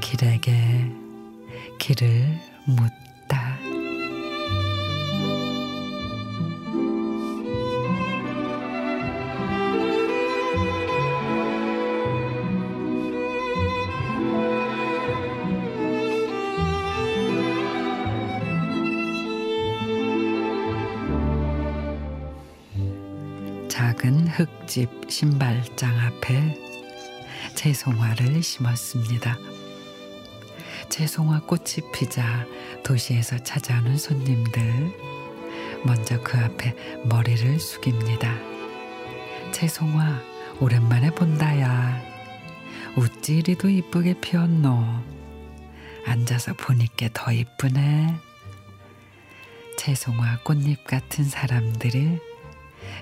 길에게 길을 묻 작은 흙집 신발장 앞에 채송화를 심었습니다. 채송화 꽃이 피자 도시에서 찾아오는 손님들 먼저 그 앞에 머리를 숙입니다. 채송화 오랜만에 본다야. 우찌 이리도 이쁘게 피었노. 앉아서 보니까 더 이쁘네. 채송화 꽃잎 같은 사람들이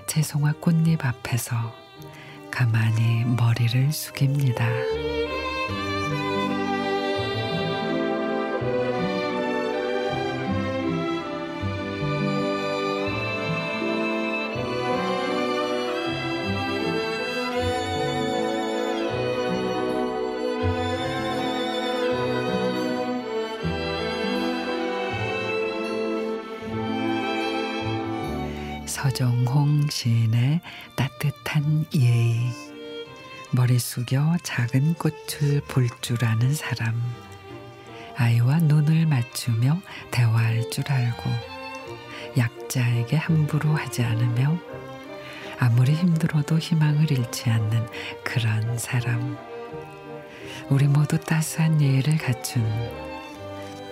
채송화 꽃잎 앞에서 가만히 머리를 숙입니다. 서정홍 시인의 따뜻한 예의. 머리 숙여 작은 꽃을 볼 줄 아는 사람. 아이와 눈을 맞추며 대화할 줄 알고 약자에게 함부로 하지 않으며 아무리 힘들어도 희망을 잃지 않는 그런 사람. 우리 모두 따스한 예의를 갖춘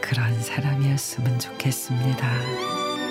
그런 사람이었으면 좋겠습니다.